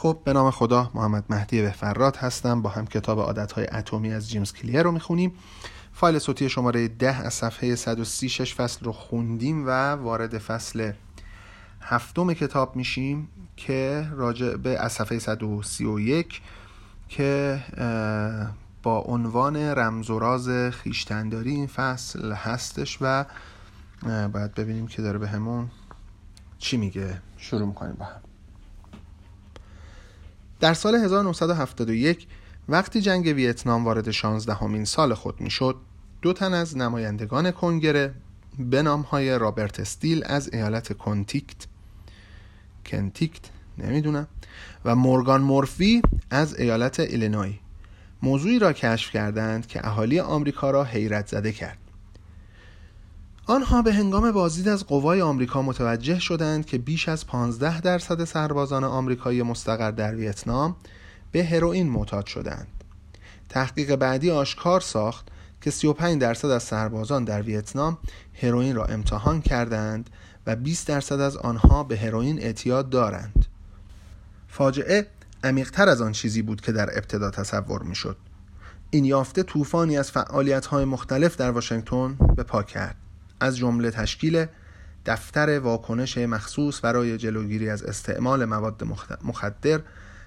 خب به نام خدا محمد مهدی بفرات هستم. با هم کتاب عادتهای اتمی از جیمز کلیر رو می‌خونیم. فایل صوتی شماره ده از صفحه 136 فصل رو خوندیم و وارد فصل هفتم کتاب میشیم که راجع به از صفحه 131 که با عنوان رمز و راز خیشتنداری این فصل هستش و باید ببینیم که داره به همون چی میگه. شروع می‌کنیم با هم. در سال 1971 وقتی جنگ ویتنام وارد 16 همین سال خود می‌شد دو تن از نمایندگان کنگره به های رابرت استیل از ایالت کنتیکت کنتیکت نمی‌دونم و مورگان مورفی از ایالت ایلینوی موضوعی را کشف کردند که اهالی آمریکا را حیرت زده کرد. آنها به هنگام بازدید از قوای آمریکا متوجه شدند که بیش از 15 درصد سربازان آمریکایی مستقر در ویتنام به هروئین معتاد شدند. تحقیق بعدی آشکار ساخت که 35 درصد از سربازان در ویتنام هروئین را امتحان کردند و 20 درصد از آنها به هروئین اعتیاد دارند. فاجعه عمیقتر از آن چیزی بود که در ابتدا تصور می‌شد. این یافته طوفانی از فعالیت‌های مختلف در واشنگتن به پا کرد. از جمله تشکیل دفتر واکنش مخصوص برای جلوگیری از استعمال مواد مخدر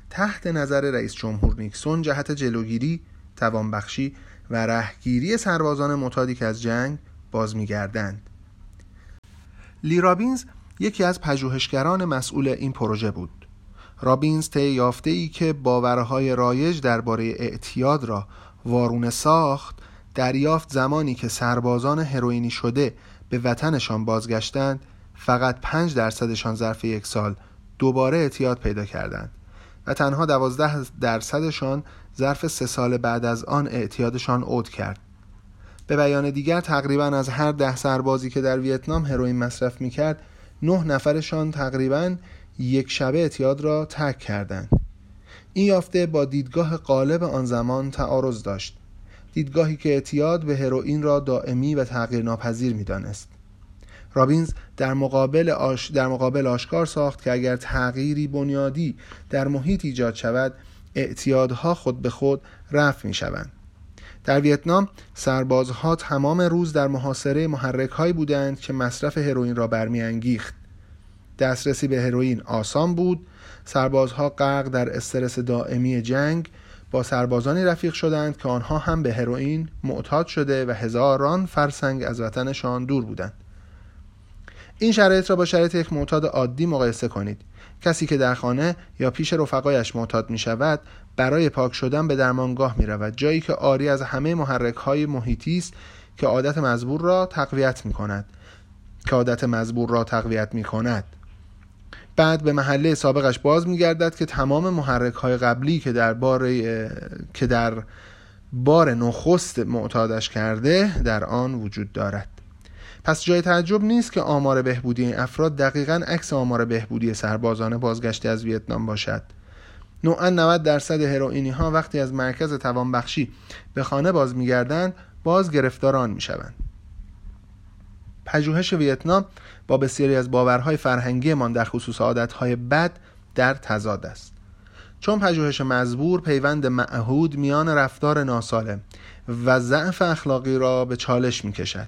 تحت نظر رئیس جمهور نیکسون جهت جلوگیری، توانبخشی و رهگیری سربازان معتادی که از جنگ باز میگردند. لی رابینز یکی از پژوهشگران مسئول این پروژه بود. رابینز طی یافته ای که باورهای رایج درباره اعتیاد را وارونه ساخت دریافت زمانی که سربازان هروئینی شده به وطنشان بازگشتند فقط پنج درصدشان ظرف یک سال دوباره اعتیاد پیدا کردند و تنها دوازده درصدشان ظرف سه سال بعد از آن اعتیادشان عود کرد. به بیان دیگر تقریبا از هر ده سربازی که در ویتنام هروئین مصرف می‌کرد نه نفرشان تقریبا یک شبه اعتیاد را ترک کردند. این یافته با دیدگاه قالب آن زمان تعارض داشت. دیدگاهی که اعتیاد به هروئین را دائمی و تغییر ناپذیر می‌دانست رابینز در مقابل, آش... در مقابل آشکار ساخت که اگر تغییری بنیادی در محیط ایجاد شود اعتیادها خود به خود رفع می شوند. در ویتنام سربازها تمام روز در محاصره محرک هایی بودند که مصرف هروئین را برمیانگیخت. دسترسی به هروئین آسان بود سربازها غرق در استرس دائمی جنگ با سربازانی رفیق شدند که آنها هم به هروئین معتاد شده و هزاران فرسنگ از وطنشان دور بودند. این شرایط را با شرایط یک معتاد عادی مقایسه کنید. کسی که در خانه یا پیش رفقایش معتاد می شود برای پاک شدن به درمانگاه می رود جایی که آری از همه محرک های محیطی است که عادت مزبور را تقویت می کند که عادت مزبور را تقویت می کند بعد به محله سابقش باز میگردد که تمام محرک های قبلی که در بار که در بار نخست معتادش کرده در آن وجود دارد. پس جای تعجب نیست که آمار بهبودی این افراد دقیقا عکس آمار بهبودی سربازان بازگشته از ویتنام باشد. نوعا 90 درصد هروئینی ها وقتی از مرکز توانبخشی به خانه باز میگردند باز گرفتاران می‌شوند. پژوهش ویتنام با بسیاری از باورهای فرهنگیمان در خصوص عادتهای بد در تضاد است. چون پژوهش مزبور پیوند معهود میان رفتار ناسالم و ضعف اخلاقی را به چالش می کشد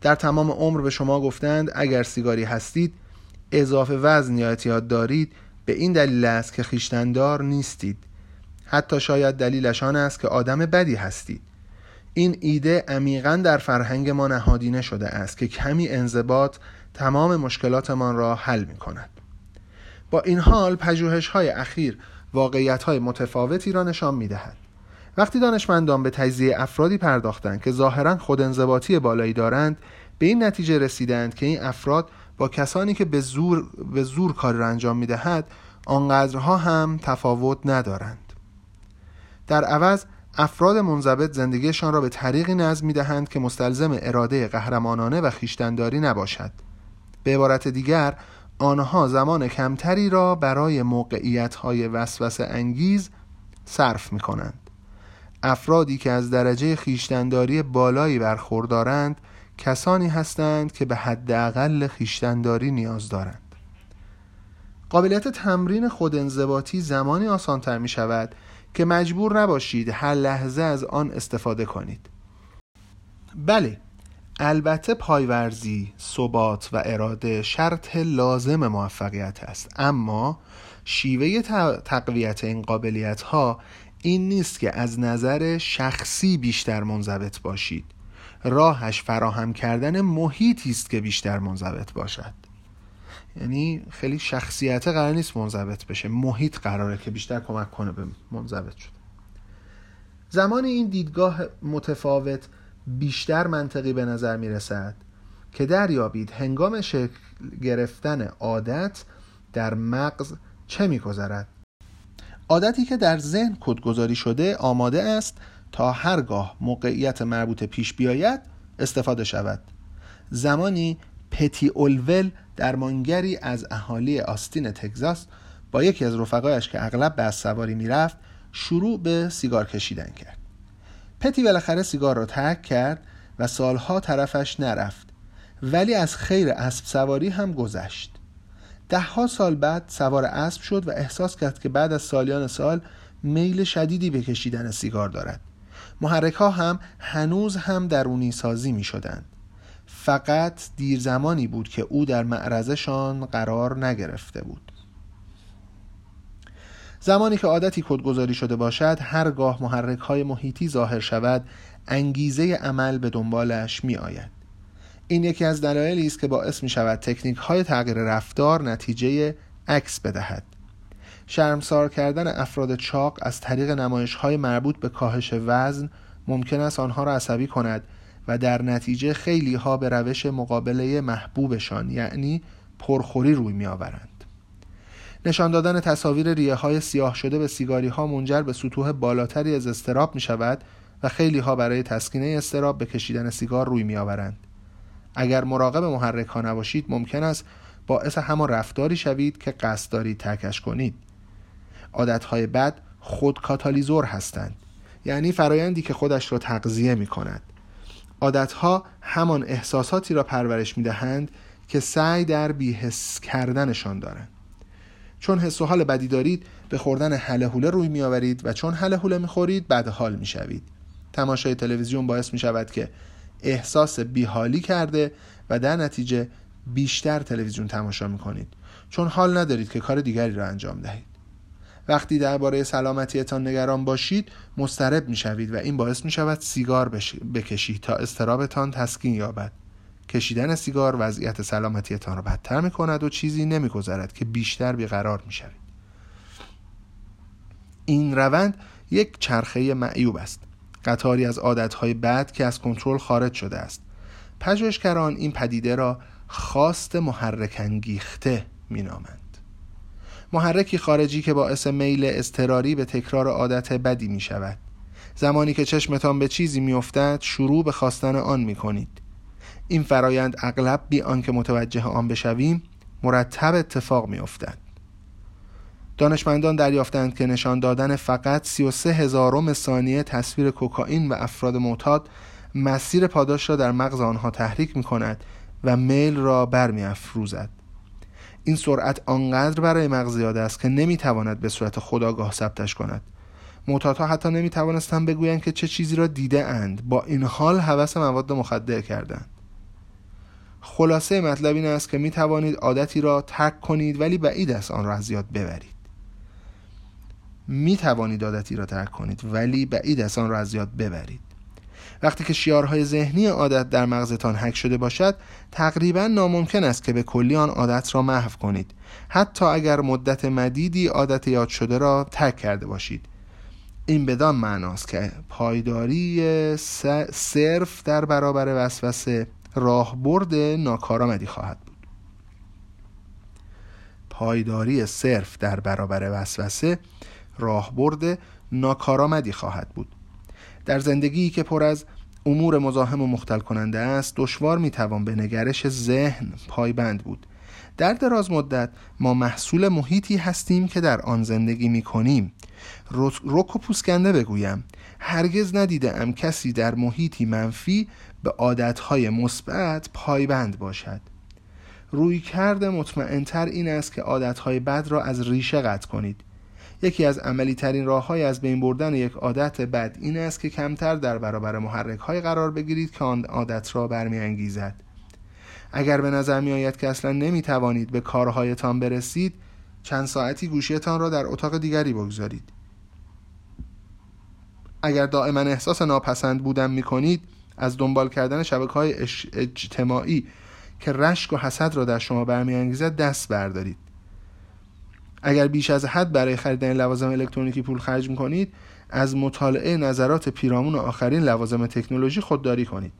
در تمام عمر به شما گفتند اگر سیگاری هستید اضافه وزن یا اعتیاد دارید به این دلیل است که خیشتندار نیستید. حتی شاید دلیلش آن است که آدم بدی هستید. این ایده عمیقا در فرهنگ ما نهادینه شده است که کمی انضباط تمام مشکلاتمان را حل می کند با این حال پژوهش های اخیر واقعیت های متفاوتی را نشان می دهد وقتی دانشمندان به تجزیه افرادی پرداختند که ظاهرا خود انضباطی بالایی دارند به این نتیجه رسیدند که این افراد با کسانی که به زور, به زور کاری را انجام می دهد آنقدرها هم تفاوت ندارند. در عوض افراد منضبط زندگیشان را به طریقی نظم می دهند که مستلزم اراده قهرمانانه و خیشتنداری نباشد. به عبارت دیگر آنها زمان کمتری را برای موقعیت های وسوسه انگیز صرف می کنند افرادی که از درجه خیشتنداری بالایی برخوردارند کسانی هستند که به حداقل خیشتنداری نیاز دارند. قابلیت تمرین خود انضباطی زمانی آسانتر می شود که مجبور نباشید هر لحظه از آن استفاده کنید. بله البته پایورزی، ثبات و اراده شرط لازم موفقیت است اما شیوه تقویت این قابلیت ها این نیست که از نظر شخصی بیشتر منضبط باشید. راهش فراهم کردن محیطی است که بیشتر منضبط باشد. یعنی خیلی شخصیت قرار نیست منضبط بشه. محیط قراره که بیشتر کمک کنه به منضبط شده. زمان این دیدگاه متفاوت بیشتر منطقی به نظر می رسد که دریابید هنگام شکل گرفتن عادت در مغز چه می گذرد عادتی که در ذهن کدگذاری شده آماده است تا هرگاه موقعیت مربوط پیش بیاید استفاده شود. زمانی پتی اولول درمانگری از اهالی آستین تگزاس با یکی از رفقایش که اغلب به سواری می‌رفت شروع به سیگار کشیدن کرد. پتی بالاخره سیگار را ترک کرد و سالها طرفش نرفت ولی از خیر اسب سواری هم گذشت. دهها سال بعد سوار اسب شد و احساس کرد که بعد از سالیان سال میل شدیدی به کشیدن سیگار دارد. محرک ها هم هنوز هم درونی سازی می شدند فقط دیر زمانی بود که او در معرضشان قرار نگرفته بود. زمانی که عادتی کدگذاری شده باشد هرگاه محرک های محیطی ظاهر شود انگیزه عمل به دنبالش می آید این یکی از دلایلی است که باعث می شود تکنیک های تغییر رفتار نتیجه عکس بدهد. شرمسار کردن افراد چاق از طریق نمایش های مربوط به کاهش وزن ممکن است آنها را عصبی کند و در نتیجه خیلی ها به روش مقابله محبوبشان یعنی پرخوری روی می آورند. نشان دادن تصاویر ریه های سیاه شده به سیگاری ها منجر به سطوح بالاتری از استراب می شود و خیلی ها برای تسکینه استراب به کشیدن سیگار روی می آورند. اگر مراقب محرک ها نباشید ممکن است باعث همان رفتاری شوید که قصد دارید ترکش کنید. عادت های بد خود کاتالیزور هستند یعنی فرایندی که خودش را تغذیه می کند عادتها همان احساساتی را پرورش می دهند که سعی در بیحس کردنشان دارند. چون حس و حال بدی دارید به خوردن حله حوله روی می آورید و چون حله حوله می خورید بد حال می شوید تماشای تلویزیون باعث می شود که احساس بیحالی کرده و در نتیجه بیشتر تلویزیون تماشا می کنید چون حال ندارید که کار دیگری را انجام دهید. وقتی درباره سلامتیتان نگران باشید مضطرب می‌شوید و این باعث می شود سیگار بکشید تا استرابتان تسکین یابد. کشیدن سیگار وضعیت سلامتیتان را بدتر می کند و چیزی نمیگذرد که بیشتر بیقرار می شوید. این روند یک چرخه معیوب است. قطاری از عادتهای بد که از کنترل خارج شده است. پژوهشگران این پدیده را خواست محرک انگیخته مینامند. محرکی خارجی که باعث میل اضطراری به تکرار عادت بدی می شود زمانی که چشمتان به چیزی میافتد شروع به خواستن آن می کنید این فرایند اغلب بی آنکه متوجه آن بشویم مرتب اتفاق می افتد. دانشمندان دریافتند که نشان دادن فقط 33 هزارم ثانیه تصویر کوکائین و افراد معتاد مسیر پاداش را در مغز آنها تحریک می کند و میل را برمی افروزد. این سرعت آنقدر برای مغز زیاد است که نمی‌تواند به صورت خداگاه ثبتش کند. معتادها حتی نمی‌توانستند بگویند که چه چیزی را دیده اند با این حال هوس مواد مخدر کردند. خلاصه مطلب این است که می توانید عادتی را ترک کنید ولی بعید است آن را از یاد ببرید. می توانید عادتی را ترک کنید ولی بعید است آن را از یاد ببرید. وقتی که شیارهای ذهنی عادت در مغزتان حک شده باشد تقریبا ناممکن است که به کلی آن عادت را محو کنید. حتی اگر مدت مدیدی عادت یاد شده را ترک کرده باشید. این بدان معناست که پایداری صرف در برابر وسوسه راهبرد ناکارآمدی خواهد بود. پایداری صرف در برابر وسوسه راهبرد ناکارآمدی خواهد بود. در زندگی که پر از امور مزاحم و مختل کننده است دشوار می‌توان به نگرش ذهن پایبند بود. در دراز مدت ما محصول محیطی هستیم که در آن زندگی می کنیم رک و پوسکنده بگویم هرگز ندیده ام کسی در محیطی منفی به عادتهای مثبت پایبند باشد. روی کرده مطمئنتر این است که عادتهای بد را از ریشه قطع کنید. یکی از عملی ترین راه های از بین بردن یک عادت بد این است که کمتر در برابر محرک های قرار بگیرید که آن عادت را برمیانگیزد. اگر به نظر می آید که اصلا نمی توانید به کارهایتان برسید چند ساعتی گوشیتان را در اتاق دیگری بگذارید. اگر دائما احساس ناپسند بودن می کنید از دنبال کردن شبکه های اجتماعی که رشک و حسد را در شما برمیانگیزد دست بردارید. اگر بیش از حد برای خریدن لوازم الکترونیکی پول خرج می کنید از مطالعه نظرات پیرامون آخرین لوازم تکنولوژی خودداری کنید.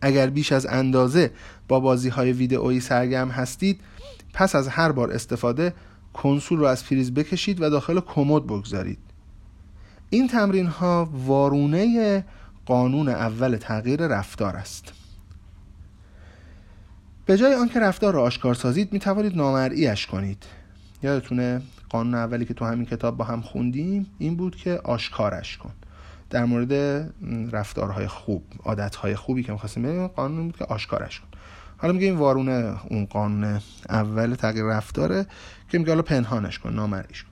اگر بیش از اندازه با بازی های ویدئویی سرگرم هستید پس از هر بار استفاده کنسول را از پریز بکشید و داخل کمد بگذارید. این تمرین ها وارونه قانون اول تغییر رفتار است. به جای آنکه رفتار را آشکار سازید می توانید نامرئیش کنید. یادتونه قانون اولی که تو همین کتاب با هم خوندیم این بود که آشکارش کن. در مورد رفتارهای خوب عادتهای خوبی که می‌خواستیم بگیم قانون بود که آشکارش کن. حالا میگه این وارونه اون قانون اول تغییر رفتاره که میگه حالا پنهانش کن نامرئیش کن.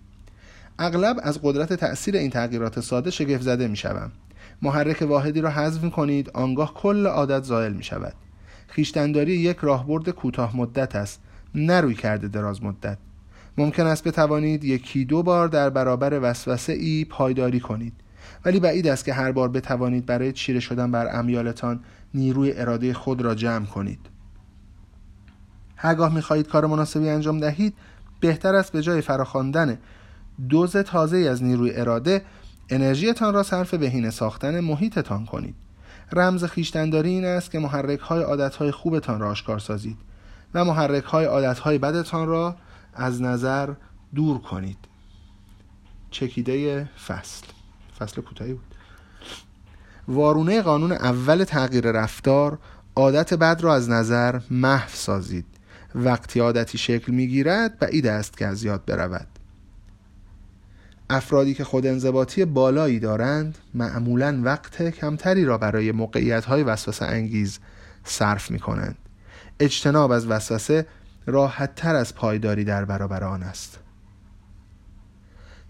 اغلب از قدرت تاثیر این تغییرات ساده شگفت زده می‌شوم. محرک واحدی را حذف کنید آنگاه کل عادت زائل می شود خیشتنداری یک راهبرد کوتاه مدت است نه روی کرده دراز مدت. ممکن است بتوانید یکی دو بار در برابر وسوسه ای پایداری کنید. ولی بعید است که هر بار بتوانید برای چیره شدن بر امیالتان نیروی اراده خود را جمع کنید. هرگاه می‌خواهید کار مناسبی انجام دهید بهتر است به جای فراخواندن دوز تازه از نیروی اراده انرژیتان را صرف بهینه ساختن محیطتان کنید. رمز خیشتنداری این است که محرک های عادت های خوبتان را آشکار سازید و محرک های عادت های بدتان را از نظر دور کنید. چکیده فصل. فصل کوتاهی بود. وارونه قانون اول تغییر رفتار عادت بد را از نظر محو سازید. وقتی عادتی شکل می‌گیرد بعید است که از یاد برود. افرادی که خود انضباطی بالایی دارند معمولا وقت کمتری را برای موقعیت های وسوسه انگیز صرف می کنند اجتناب از وسوسه راحت تر از پایداری در برابر آن است.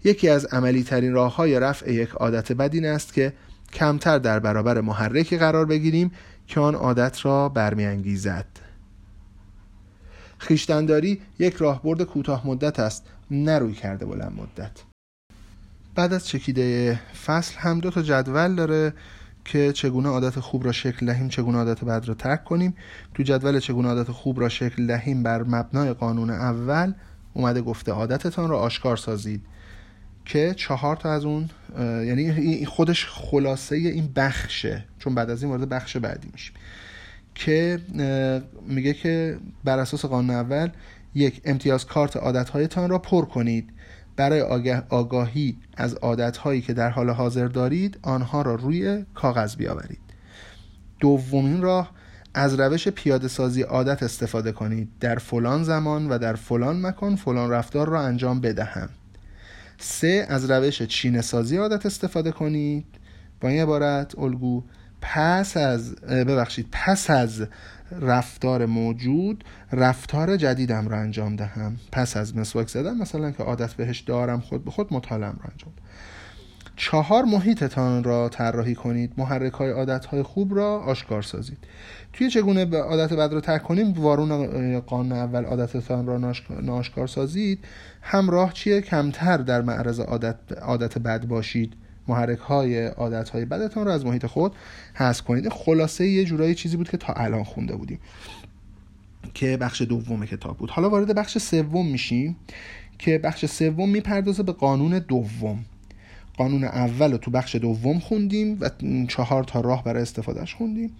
یکی از عملی ترین راه های رفع یک عادت بد این است که کمتر در برابر محرکی قرار بگیریم که آن عادت را برمیانگیزد. خیشتنداری یک راهبرد کوتاه مدت است نروی کرده بلند مدت. بعد از چکیده فصل هم دو تا جدول داره که چگونه عادت خوب را شکل دهیم چگونه عادت بد را ترک کنیم. تو جدول چگونه عادت خوب را شکل دهیم بر مبنای قانون اول اومده گفته عادتتان را آشکار سازید که چهار تا از اون یعنی خودش خلاصه این بخشه چون بعد از این وارد بخش بعدی میشیم که میگه که بر اساس قانون اول یک امتیاز کارت عادتهایتان را پر کنید. برای آگاهی از عادتهایی که در حال حاضر دارید آنها را روی کاغذ بیاورید. دومین راه از روش پیاده سازی عادت استفاده کنید. در فلان زمان و در فلان مکان فلان رفتار را انجام بدهم سه از روش چین سازی عادت استفاده کنید. با این عبارت الگو پس از ببخشید پس از رفتار موجود رفتار جدیدم رو انجام دهم. پس از مسواک زدن مثلا که عادت بهش دارم خود به خود مطالعم رو انجام. چهار محیطتان را طراحی کنید. محرک های عادت های خوب را آشکار سازید. توی چگونه به عادت بد را ترک کنیم وارون قانون اول عادتتان را ناشکار سازید. همراه چیه؟ کمتر در معرض عادت, عادت بد باشید. محرک های عادت های بدتان رو از محیط خود حذف کنید. خلاصه یه جورایی چیزی بود که تا الان خونده بودیم. که بخش دوم کتاب بود. حالا وارد بخش سوم میشیم که بخش سوم می‌پردازه به قانون دوم. قانون اول رو تو بخش دوم خوندیم و چهار تا راه برای استفادهش خوندیم.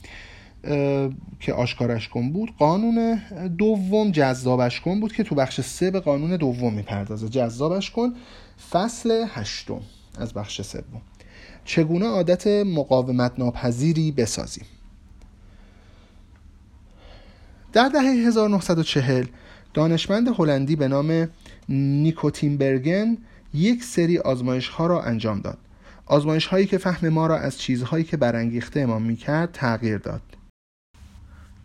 که آشکارش کن بود. قانون دوم جذابش کن بود که تو بخش سه به قانون دوم می‌پردازه. جذابش کن. فصل هشتم. از بخش سوم. چگونه عادت مقاومت ناپذیری بسازیم؟ در دهه 1940 دانشمند هلندی به نام نیکوتینبرگن یک سری آزمایش ها را انجام داد. آزمایش هایی که فهم ما را از چیزهایی که برانگیخته ما می‌کرد تغییر داد.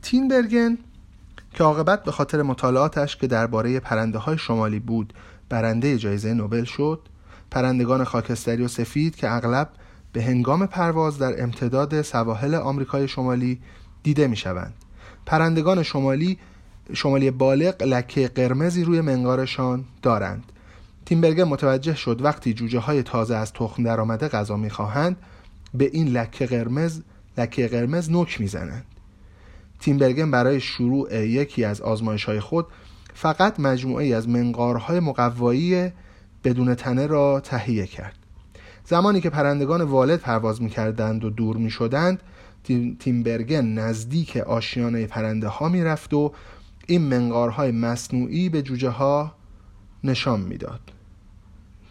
تینبرگن که عاقبت به خاطر مطالعاتش که درباره پرنده های شمالی بود برنده جایزه نوبل شد پرندگان خاکستری و سفید که اغلب به هنگام پرواز در امتداد سواحل آمریکای شمالی دیده می شوند. پرندگان شمالی شمالی بالغ لکه قرمزی روی منقارشان دارند. تیمبرگر متوجه شد وقتی جوجه های تازه از تخم درآمده غذا می‌خواهند به این لکه قرمز لکه قرمز نوک می‌زنند. تیمبرگن برای شروع یکی از آزمایش های خود فقط مجموعه از منقارهای مقوایی بدون تنه را تهیه کرد. زمانی که پرندگان والد پرواز می‌کردند و دور می‌شدند تیمبرگن نزدیک آشیانه پرنده ها می‌رفت و این منقارهای مصنوعی به جوجه ها نشان می‌داد.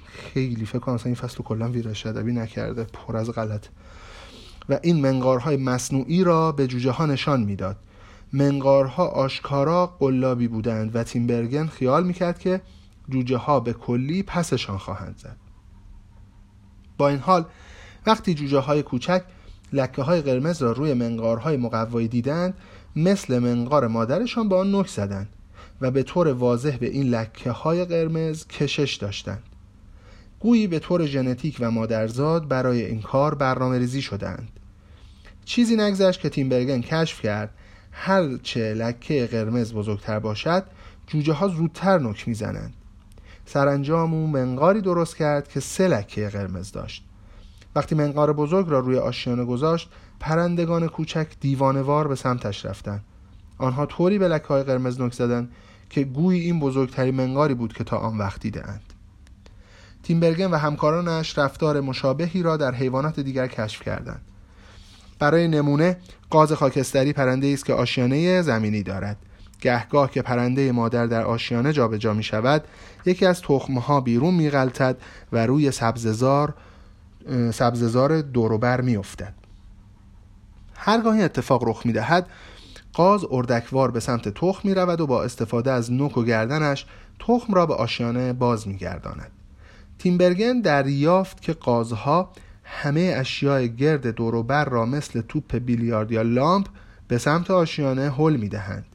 خیلی فکر کنم این فصل کلا ویرش ادبی نکرده پر از غلط. و این منقارهای مصنوعی را به جوجه ها نشان می‌داد. منقارها آشکارا قلابی بودند و تیمبرگن خیال می‌کرد که جوجه ها به کلی پسشان خواهند زد. با این حال وقتی جوجه های کوچک لکه های قرمز را روی منقارهای مقوایی دیدند مثل منقار مادرشان به آن نک زدند و به طور واضح به این لکه های قرمز کشش داشتند. گویی به طور ژنتیک و مادرزاد برای این کار برنامه ریزی شدند. چیزی نگذشت که تیمبرگن کشف کرد هر چه لکه قرمز بزرگتر باشد جوجه ها زودتر نک می‌زنند. سرانجام او منقاری درست کرد که سه لکه قرمز داشت. وقتی منقار بزرگ را روی آشیانه گذاشت پرندگان کوچک دیوانوار به سمتش رفتند. آنها طوری به لکه های قرمز نک زدند که گویی این بزرگترین منقاری بود که تا آن وقت دیدهاند. تیمبرگن و همکارانش رفتار مشابهی را در حیوانات دیگر کشف کردند. برای نمونه قاز خاکستری پرنده است که آشیانه زمینی دارد. گهگاه که پرنده مادر در آشیانه جابجا می شود یکی از تخمها بیرون می غلطد و روی سبززار سبززار دوروبر می افتد هرگاه اتفاق رخ می دهد قاز اردکوار به سمت تخم می رود و با استفاده از نوک و گردنش تخم را به آشیانه باز می گرداند تیمبرگن دریافت که قازها همه اشیاء گرد دوروبر را مثل توپ بیلیارد یا لامپ به سمت آشیانه حل می دهند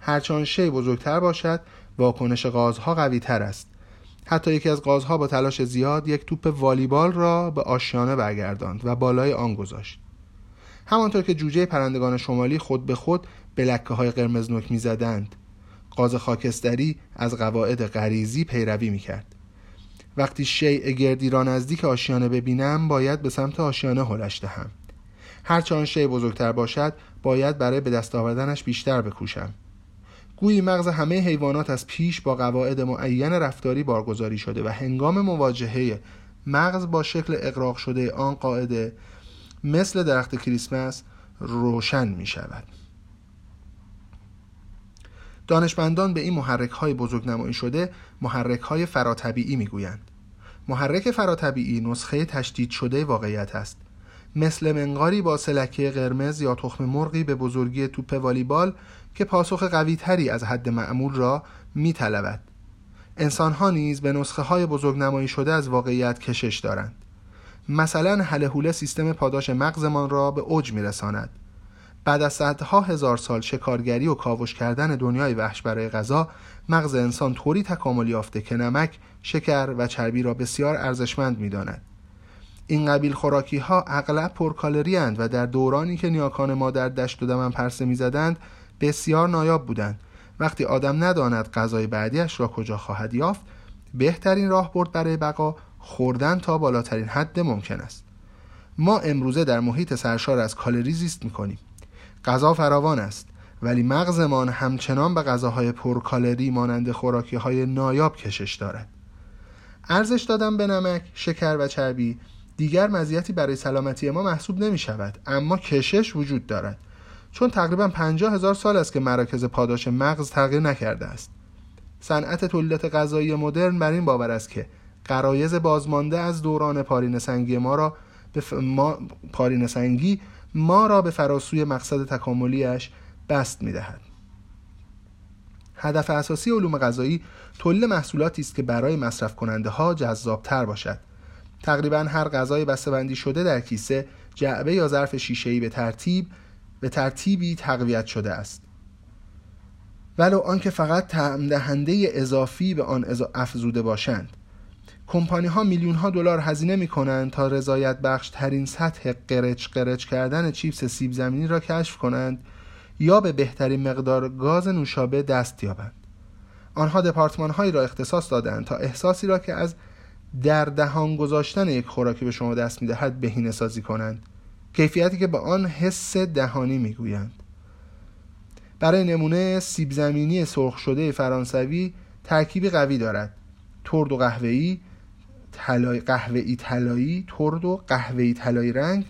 هرچان شی بزرگتر باشد واکنش قازها قوی تر است. حتی یکی از قازها با تلاش زیاد یک توپ والیبال را به آشیانه برگرداند و بالای آن گذاشت. همانطور که جوجه پرندگان شمالی خود به خود به لکه های قرمز نک می زدند قاز خاکستری از قواعد غریزی پیروی می کرد وقتی شیء گردی را نزدیک آشیانه ببینم باید به سمت آشیانه هلش دهم. هرچه آن شی بزرگتر باشد باید برای به دست آوردنش بیشتر بکوشم. گویی مغز همه حیوانات از پیش با قواعد معین رفتاری بارگذاری شده و هنگام مواجهه مغز با شکل اقراق شده آن قاعده مثل درخت کریسمس روشن می شود. دانشمندان به این محرک های بزرگ نمایی شده محرک های فراتبیعی می گویند. محرک فراتبیعی نسخه تشدید شده واقعیت است. مثل منقاری با سلکه قرمز یا تخم مرغی به بزرگی توپ والیبال که پاسخ قوی تری از حد معمول را می طلبد. انسان ها نیز به نسخه های بزرگ نمایی شده از واقعیت کشش دارند. مثلا حله سیستم پاداش مغزمان را به اوج می رساند. بعد از صدها هزار سال شکارگری و کاوش کردن دنیای وحش برای غذا مغز انسان طوری تکامل یافته که نمک، شکر و چربی را بسیار ارزشمند می داند. این قبیل خوراکی ها اغلب پرکالری و در دورانی که نیاکان ما در دشت و دمن پرسه می زدند بسیار نایاب بودند. وقتی آدم نداند غذای بعدیش را کجا خواهد یافت بهترین راه برد برای بقا خوردن تا بالاترین حد ممکن است. ما امروزه در محیط سرشار از کالری زیست می‌کنیم. غذا فراوان است ولی مغزمان همچنان به غذاهای پرکالری مانند خوراکی های نایاب کشش دارد. ارزش دادن به نمک، شکر و چربی دیگر مزیتی برای سلامتی ما محسوب نمی شود اما کشش وجود دارد. چون تقریبا پنجاه هزار سال است که مراکز پاداش مغز تغییر نکرده است. صنعت تولیدات غذایی مدرن بر این باور است که قرایز بازمانده از دوران پارین سنگی ما را به ما پارین سنگی ما را به فراسوی مقصد تکاملیش بست می‌دهد. هدف اساسی علوم غذایی تولید محصولاتی است که برای مصرف کننده ها جذاب تر باشد. تقریبا هر غذای بسته‌بندی شده در کیسه جعبه یا ظرف شیشه‌ای به ترتیب به ترتیبی تقویت شده است. ولو آنکه فقط تعم دهنده اضافی به آن افزوده باشند. کمپانی ها میلیون ها دلار هزینه می کنند تا رضایت بخش ترین سطح قرچ قرچ کردن چیپس سیب زمینی را کشف کنند یا به بهترین مقدار گاز نوشابه دست یابند. آنها دپارتمان هایی را اختصاص دادند تا احساسی را که از در دهان گذاشتن یک خوراکی به شما دست می‌دهد بهینه سازی کنند. کیفیتی که به آن حس دهانی می‌گویند. برای نمونه سیب زمینی سرخ شده فرانسوی ترکیبی قوی دارد. ترد و قهوه‌ای قهوه‌ای طلایی ترد و قهوه‌ای طلایی رنگ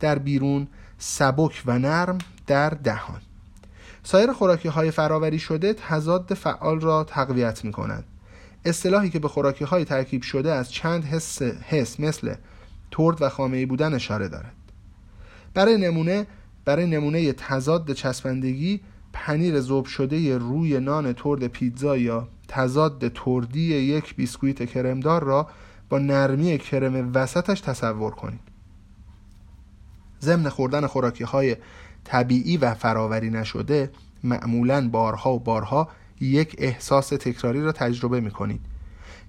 در بیرون سبک و نرم در دهان. سایر خوراکی های فراوری شده تضاد فعال را تقویت می کنند اصطلاحی که به خوراکی های ترکیب شده از چند حس, حس مثل ترد و خامه‌ای بودن اشاره دارد. برای نمونه برای نمونه تضاد چسبندگی پنیر ذوب شده روی نان ترد پیتزا یا تضاد تردی یک بیسکویت کرمدار را با نرمی کرم وسطش تصور کنید. ضمن خوردن خوراکی های طبیعی و فراوری نشده معمولا بارها و بارها یک احساس تکراری را تجربه می کنید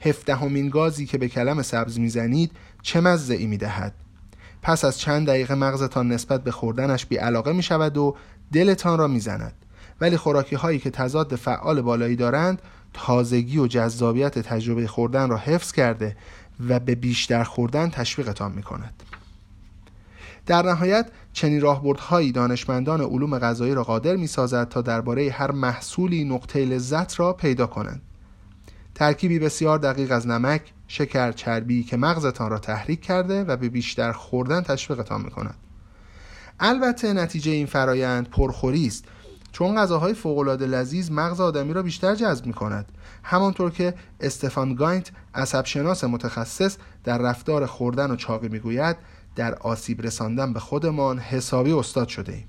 هفدهمین گازی که به کلم سبز می‌زنید چه مزه ای می دهد پس از چند دقیقه مغزتان نسبت به خوردنش بی علاقه می شود و دلتان را می زند. ولی خوراکی هایی که تضاد فعال بالایی دارند تازگی و جذابیت تجربه خوردن را حفظ کرده و به بیشتر خوردن تشویقتان می کند. در نهایت چنین راهبردهایی دانشمندان علوم غذایی را قادر می سازد تا درباره هر محصولی نقطه لذت را پیدا کنند. ترکیبی بسیار دقیق از نمک، شکر، چربی که مغزتان را تحریک کرده و به بیشتر خوردن تشویقتان می کند. البته نتیجه این فرایند پرخوری است چون غذاهای فوقالعاده لذیذ مغز آدمی را بیشتر جذب می کند همانطور که استفان گاینت عصبشناس متخصص در رفتار خوردن و چاقی می‌گوید در آسیب رساندن به خودمان حسابی استاد شده ایم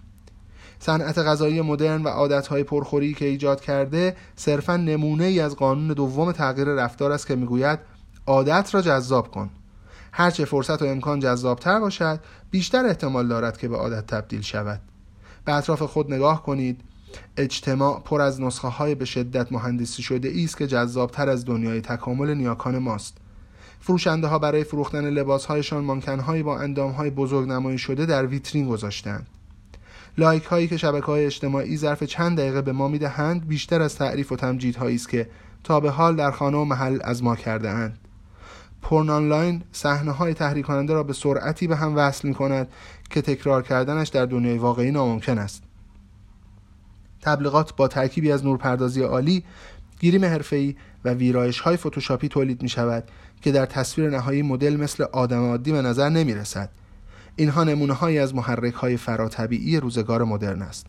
صنعت غذایی مدرن و عادتهای پرخوری که ایجاد کرده صرفا نمونه ای از قانون دوم تغییر رفتار است که می‌گوید عادت را جذاب کن. هرچه فرصت و امکان جذابتر باشد بیشتر احتمال دارد که به عادت تبدیل شود. به اطراف خود نگاه کنید. اجتماع پر از نسخه های به شدت مهندسی شده است که جذابتر از دنیای تکامل نیاکان ماست. فروشنده ها برای فروختن لباس هایشان مانکن با اندام های بزرگ نمایی شده در ویترین گذاشتند لایک هایی که شبکه های اجتماعی ظرف چند دقیقه به ما می‌دهند بیشتر از تعریف و تمجید هایی است که تا به حال در خانه و محل از ما کرده اند پورن آنلاین صحنه های تحریک کننده را به سرعتی به هم وصل می کند که تکرار کردنش در دنیای واقعی ناممکن است تبلیغات با ترکیبی از نورپردازی عالی گیریم حرفه‌ای و ویرایش های فتوشاپی تولید می شود که در تصویر نهایی مدل مثل آدم عادی به نظر نمی رسد. اینها نمونه هایی از محرک های فراتبیعی روزگار مدرن است.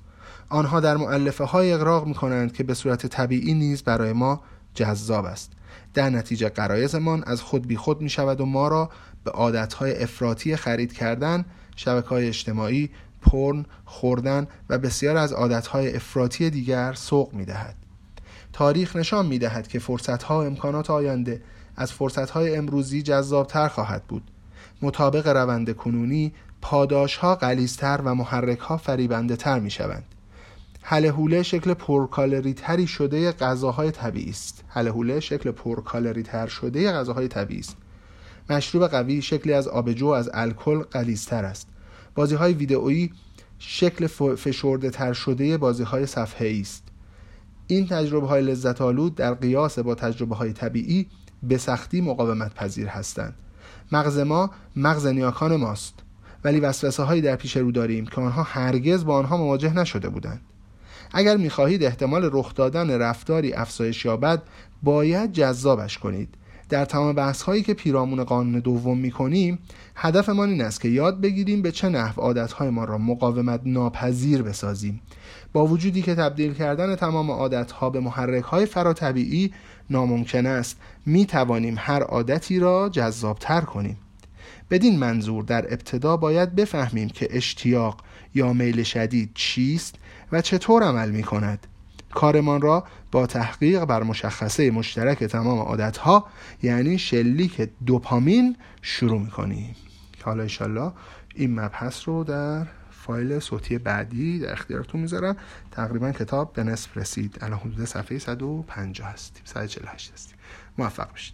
آنها در معلفه های اقراق می کنند که به صورت طبیعی نیز برای ما جذاب است. در نتیجه قرایزمان از خود بی خود می شود و ما را به عادت های افراطی خرید کردن، شبکه های اجتماعی، پرن، خوردن و بسیار از عادتهای افراطی دیگر سوق می دهد. تاریخ نشان می دهد که فرصتها و امکانات آینده از فرصتهای امروزی جذابتر خواهد بود. مطابق روند کنونی پاداشها قلیزتر و محرکها فریبنده تر می شوند. حله شکل پرکالری تری شده غذاهای طبیعی است. حله شکل پرکالری تر شده غذاهای طبیعی است. مشروب قوی شکلی از آبجو از الکل غلیظتر است. بازی های ویدئویی شکل فشرده تر شده بازی های صفحه است این تجربه های لذت آلود در قیاس با تجربه های طبیعی به سختی مقاومت پذیر هستند مغز ما مغز نیاکان ماست. ولی وسوسه هایی در پیش رو داریم که آنها هرگز با آنها مواجه نشده بودند. اگر می‌خواهید احتمال رخ دادن رفتاری افزایش یابد باید جذابش کنید. در تمام بحث هایی که پیرامون قانون دوم می کنیم هدفمان این است که یاد بگیریم به چه نحو عادت ما را مقاومت ناپذیر بسازیم. با وجودی که تبدیل کردن تمام عادت ها به محرک های فراتبیعی ناممکن است می توانیم هر عادتی را جذابتر کنیم. بدین منظور در ابتدا باید بفهمیم که اشتیاق یا میل شدید چیست و چطور عمل می کند کارمان را با تحقیق بر مشخصه مشترک تمام عادتها یعنی شلیک دوپامین شروع می‌کنیم. حالا انشالله این مبحث رو در فایل صوتی بعدی در اختیارتون می‌ذارم. تقریبا کتاب به نصف رسید. الان حدود صفحه 150 هستیم. 148 هستیم. موفق باشید.